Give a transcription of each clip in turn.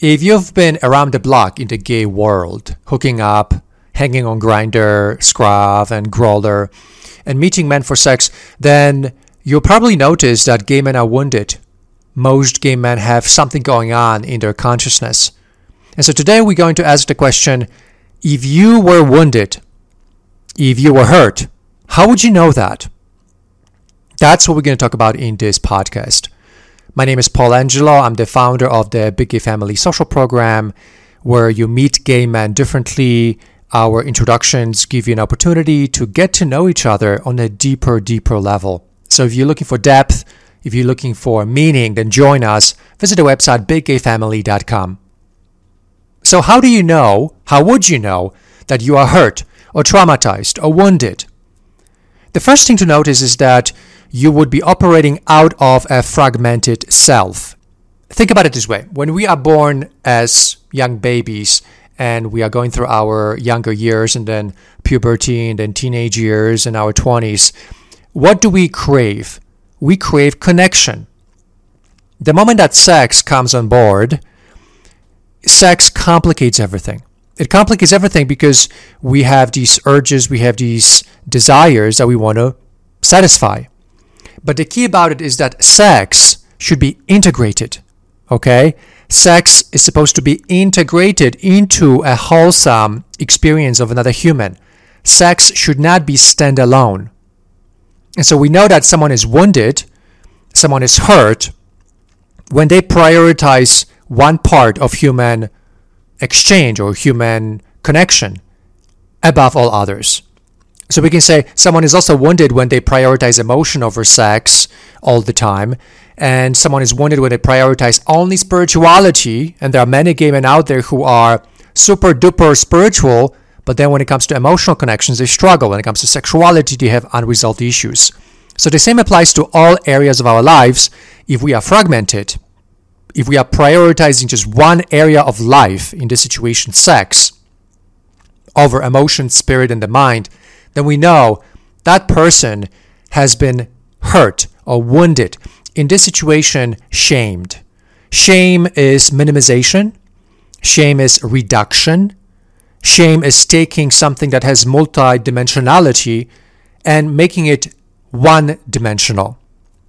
if you've been around the block in the gay world, hooking up, hanging on Grindr, Scruff, and Growlr, and meeting men for sex, then you'll probably notice that gay men are wounded. Most gay men have something going on in their consciousness. And so today we're going to ask the question if you were wounded, if you were hurt, how would you know that? That's what we're going to talk about in this podcast. My name is Paul Angelo. I'm the founder of the Big Gay Family Social Program, where you meet gay men differently. Our introductions give you an opportunity to get to know each other on a deeper, deeper level. So if you're looking for depth, if you're looking for meaning, then join us. Visit the website biggayfamily.com. So, how do you know, how would you know that you are hurt or traumatized or wounded? The first thing to notice is that you would be operating out of a fragmented self. Think about it this way when we are born as young babies and we are going through our younger years and then puberty and then teenage years and our 20s, what do we crave? We crave connection. The moment that sex comes on board, sex complicates everything. It complicates everything because we have these urges, we have these desires that we want to satisfy. But the key about it is that sex should be integrated. Okay? Sex is supposed to be integrated into a wholesome experience of another human. Sex should not be standalone. And so we know that someone is wounded, someone is hurt, when they prioritize one part of human exchange or human connection above all others. So we can say someone is also wounded when they prioritize emotion over sex all the time. And someone is wounded when they prioritize only spirituality. And there are many gay men out there who are super duper spiritual, but then when it comes to emotional connections, they struggle. When it comes to sexuality, they have unresolved issues. So the same applies to all areas of our lives. If we are fragmented, if we are prioritizing just one area of life, in this situation, sex, over emotion, spirit, and the mind, then we know that person has been hurt or wounded. In this situation, shamed. Shame is minimization, shame is reduction, shame is taking something that has multidimensionality and making it one dimensional.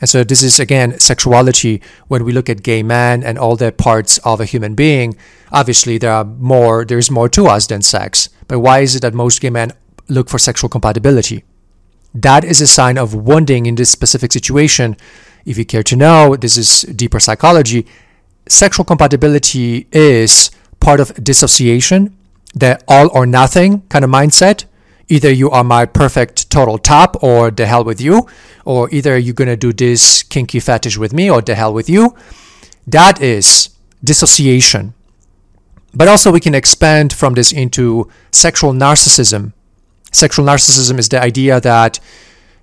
And so this is again sexuality when we look at gay men and all the parts of a human being. Obviously there are more there's more to us than sex. But why is it that most gay men look for sexual compatibility. That is a sign of wounding in this specific situation. If you care to know, this is deeper psychology. Sexual compatibility is part of dissociation, the all or nothing kind of mindset. Either you are my perfect total top or the hell with you, or either you're going to do this kinky fetish with me or the hell with you. That is dissociation. But also, we can expand from this into sexual narcissism, Sexual narcissism is the idea that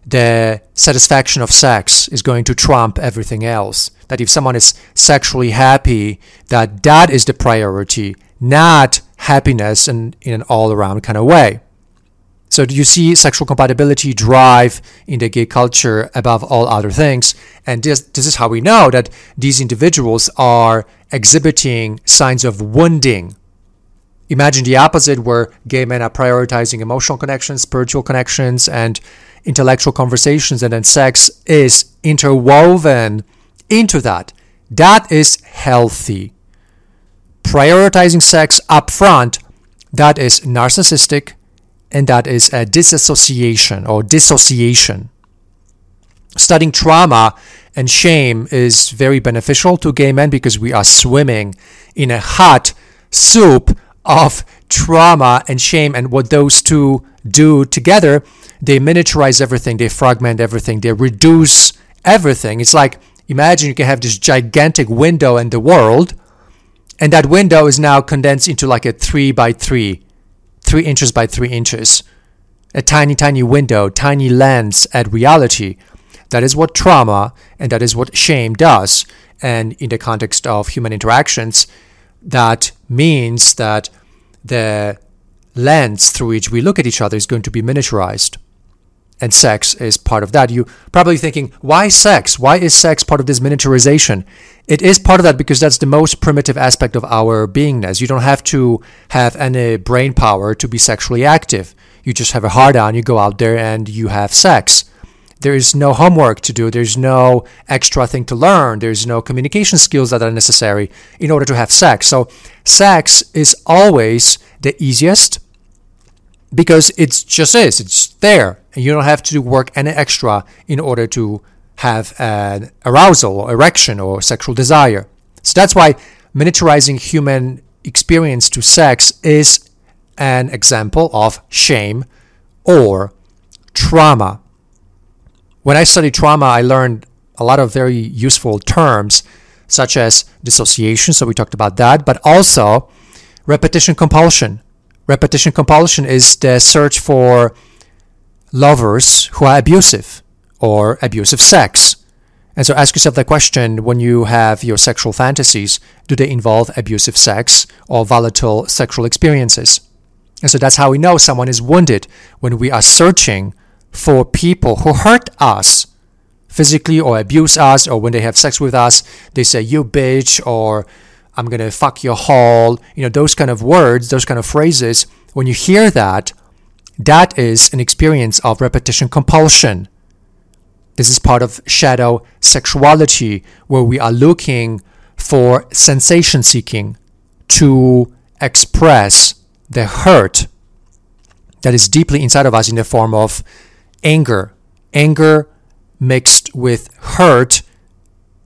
the satisfaction of sex is going to trump everything else. That if someone is sexually happy, that that is the priority, not happiness in, in an all around kind of way. So do you see sexual compatibility drive in the gay culture above all other things. And this, this is how we know that these individuals are exhibiting signs of wounding Imagine the opposite, where gay men are prioritizing emotional connections, spiritual connections, and intellectual conversations, and then sex is interwoven into that. That is healthy. Prioritizing sex up front, that is narcissistic, and that is a disassociation or dissociation. Studying trauma and shame is very beneficial to gay men because we are swimming in a hot soup of trauma and shame and what those two do together, they miniaturize everything, they fragment everything, they reduce everything. It's like imagine you can have this gigantic window in the world, and that window is now condensed into like a three by three, three inches by three inches. A tiny, tiny window, tiny lens at reality. That is what trauma and that is what shame does. And in the context of human interactions, that means that the lens through which we look at each other is going to be miniaturized. and sex is part of that. You probably thinking, why sex? Why is sex part of this miniaturization? It is part of that because that's the most primitive aspect of our beingness. You don't have to have any brain power to be sexually active. You just have a hard on, you go out there and you have sex. There is no homework to do, there's no extra thing to learn, there's no communication skills that are necessary in order to have sex. So, sex is always the easiest because it just is, it's there, and you don't have to work any extra in order to have an arousal or erection or sexual desire. So that's why miniaturizing human experience to sex is an example of shame or trauma. When I studied trauma, I learned a lot of very useful terms such as dissociation, so we talked about that, but also repetition compulsion. Repetition compulsion is the search for lovers who are abusive or abusive sex. And so ask yourself the question when you have your sexual fantasies do they involve abusive sex or volatile sexual experiences? And so that's how we know someone is wounded when we are searching for people who hurt us physically or abuse us, or when they have sex with us, they say, you bitch, or I'm gonna fuck your hole. You know, those kind of words, those kind of phrases. When you hear that, that is an experience of repetition compulsion. This is part of shadow sexuality, where we are looking for sensation seeking to express the hurt that is deeply inside of us in the form of anger. Anger mixed with hurt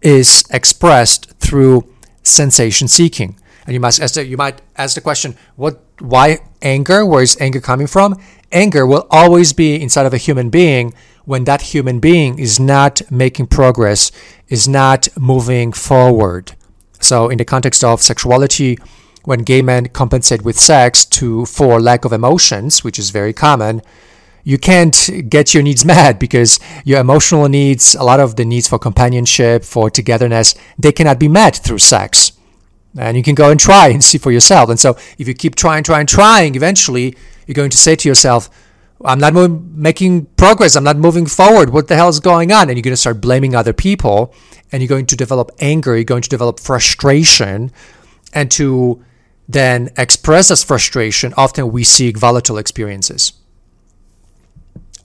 is expressed through sensation seeking. And you must ask the, you might ask the question, what why anger? Where is anger coming from? Anger will always be inside of a human being when that human being is not making progress, is not moving forward. So in the context of sexuality, when gay men compensate with sex to for lack of emotions, which is very common, you can't get your needs met because your emotional needs, a lot of the needs for companionship, for togetherness, they cannot be met through sex. And you can go and try and see for yourself. And so if you keep trying, trying, trying, eventually you're going to say to yourself, I'm not making progress. I'm not moving forward. What the hell is going on? And you're going to start blaming other people and you're going to develop anger. You're going to develop frustration. And to then express this frustration, often we seek volatile experiences.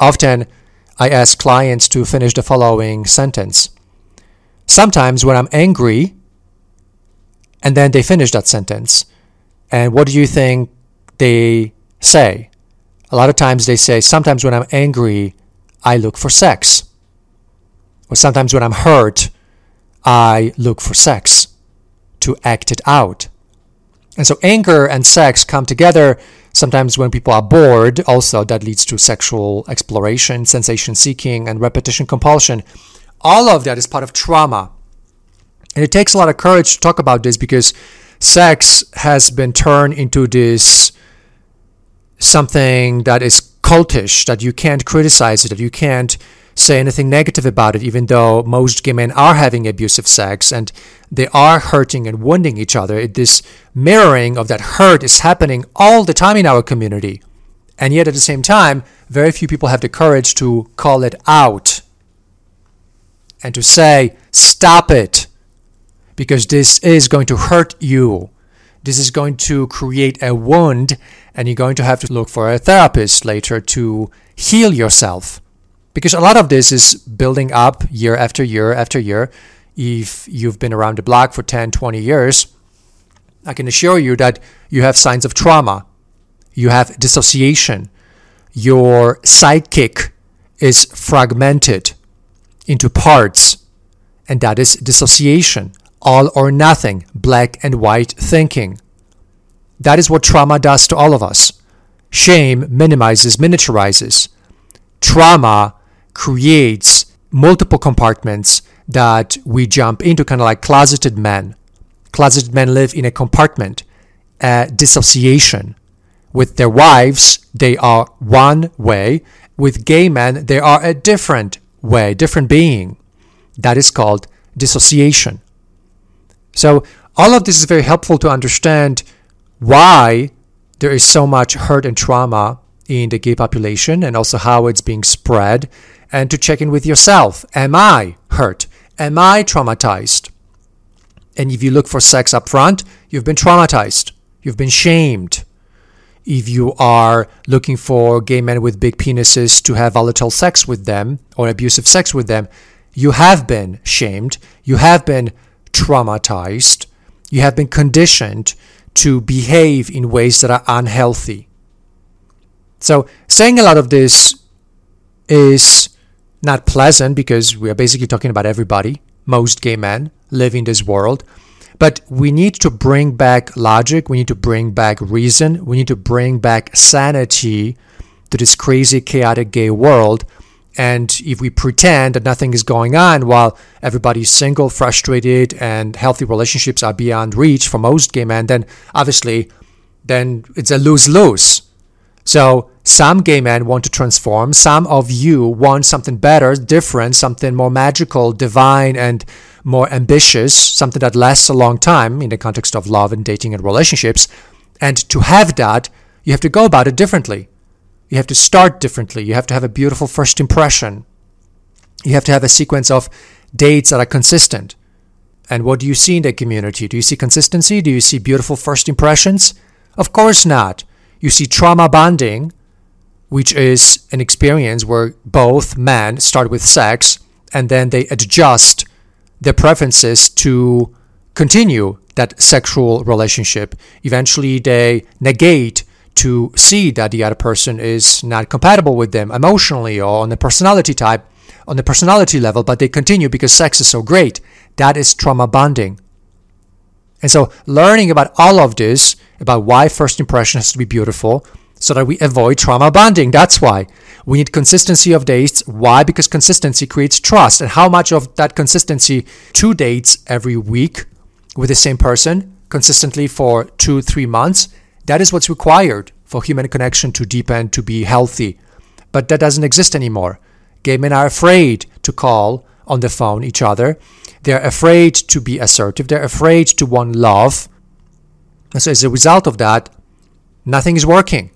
Often, I ask clients to finish the following sentence. Sometimes, when I'm angry, and then they finish that sentence, and what do you think they say? A lot of times they say, Sometimes when I'm angry, I look for sex. Or sometimes when I'm hurt, I look for sex to act it out. And so anger and sex come together Sometimes, when people are bored, also that leads to sexual exploration, sensation seeking, and repetition compulsion. All of that is part of trauma. And it takes a lot of courage to talk about this because sex has been turned into this something that is cultish, that you can't criticize it, that you can't say anything negative about it, even though most gay men are having abusive sex and they are hurting and wounding each other. This mirroring of that hurt is happening all the time in our community. And yet, at the same time, very few people have the courage to call it out and to say, stop it, because this is going to hurt you. This is going to create a wound, and you're going to have to look for a therapist later to heal yourself because a lot of this is building up year after year after year. If you've been around the block for 10, 20 years, I can assure you that you have signs of trauma, you have dissociation, your psychic is fragmented into parts, and that is dissociation, all or nothing, black and white thinking. That is what trauma does to all of us. Shame minimizes, miniaturizes. Trauma creates multiple compartments that we jump into, kind of like closeted men. Closeted men live in a compartment, a dissociation. With their wives, they are one way. With gay men, they are a different way, different being. That is called dissociation. So, all of this is very helpful to understand why there is so much hurt and trauma in the gay population and also how it's being spread, and to check in with yourself. Am I hurt? Am I traumatized? And if you look for sex up front, you've been traumatized, you've been shamed. If you are looking for gay men with big penises to have volatile sex with them or abusive sex with them, you have been shamed, you have been traumatized, you have been conditioned to behave in ways that are unhealthy. So, saying a lot of this is not pleasant because we are basically talking about everybody, most gay men live in this world. But we need to bring back logic, we need to bring back reason, we need to bring back sanity to this crazy, chaotic gay world. And if we pretend that nothing is going on while everybody's single, frustrated, and healthy relationships are beyond reach for most gay men, then obviously then it's a lose-lose. So some gay men want to transform. Some of you want something better, different, something more magical, divine, and more ambitious, something that lasts a long time in the context of love and dating and relationships. And to have that, you have to go about it differently. You have to start differently. You have to have a beautiful first impression. You have to have a sequence of dates that are consistent. And what do you see in the community? Do you see consistency? Do you see beautiful first impressions? Of course not. You see trauma bonding, which is an experience where both men start with sex and then they adjust their preferences to continue that sexual relationship. Eventually, they negate to see that the other person is not compatible with them emotionally or on the personality type, on the personality level, but they continue because sex is so great. That is trauma bonding. And so, learning about all of this, about why first impression has to be beautiful, so that we avoid trauma bonding. That's why. We need consistency of dates. Why? Because consistency creates trust. And how much of that consistency, two dates every week with the same person, consistently for two, three months, that is what's required for human connection to deepen, to be healthy. But that doesn't exist anymore. Gay men are afraid to call on the phone each other. They're afraid to be assertive. They're afraid to want love. And so as a result of that, nothing is working.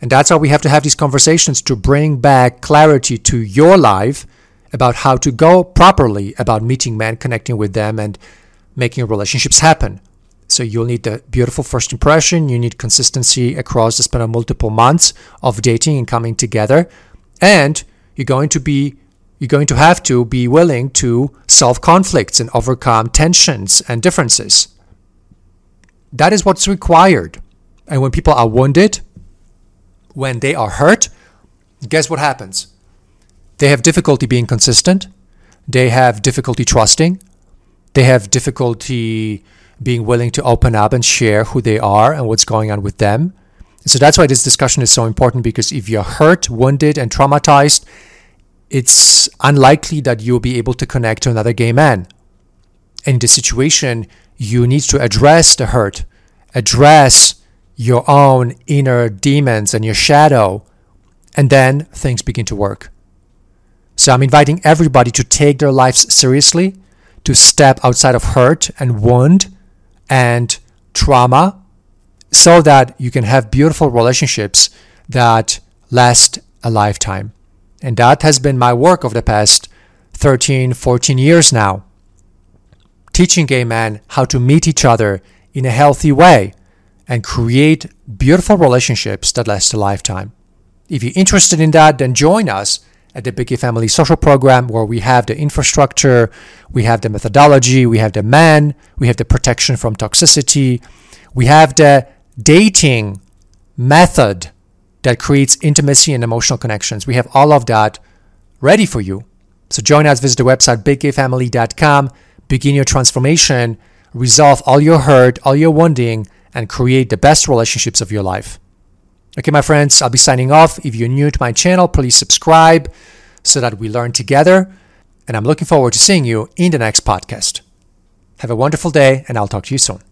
And that's why we have to have these conversations to bring back clarity to your life about how to go properly about meeting men, connecting with them, and making relationships happen. So you'll need the beautiful first impression, you need consistency across the span of multiple months of dating and coming together, and you're going to be you're going to have to be willing to solve conflicts and overcome tensions and differences. That is what's required. And when people are wounded, when they are hurt, guess what happens? They have difficulty being consistent. They have difficulty trusting. They have difficulty being willing to open up and share who they are and what's going on with them. So that's why this discussion is so important because if you're hurt, wounded, and traumatized, it's unlikely that you'll be able to connect to another gay man. In this situation, you need to address the hurt, address your own inner demons and your shadow, and then things begin to work. So I'm inviting everybody to take their lives seriously, to step outside of hurt and wound and trauma, so that you can have beautiful relationships that last a lifetime. And that has been my work of the past 13, 14 years now. Teaching gay men how to meet each other in a healthy way and create beautiful relationships that last a lifetime. If you're interested in that, then join us at the Big Gay Family Social Program, where we have the infrastructure, we have the methodology, we have the man, we have the protection from toxicity, we have the dating method that creates intimacy and emotional connections. We have all of that ready for you. So join us, visit the website biggayfamily.com, begin your transformation, resolve all your hurt, all your wounding, and create the best relationships of your life. Okay, my friends, I'll be signing off. If you're new to my channel, please subscribe so that we learn together. And I'm looking forward to seeing you in the next podcast. Have a wonderful day, and I'll talk to you soon.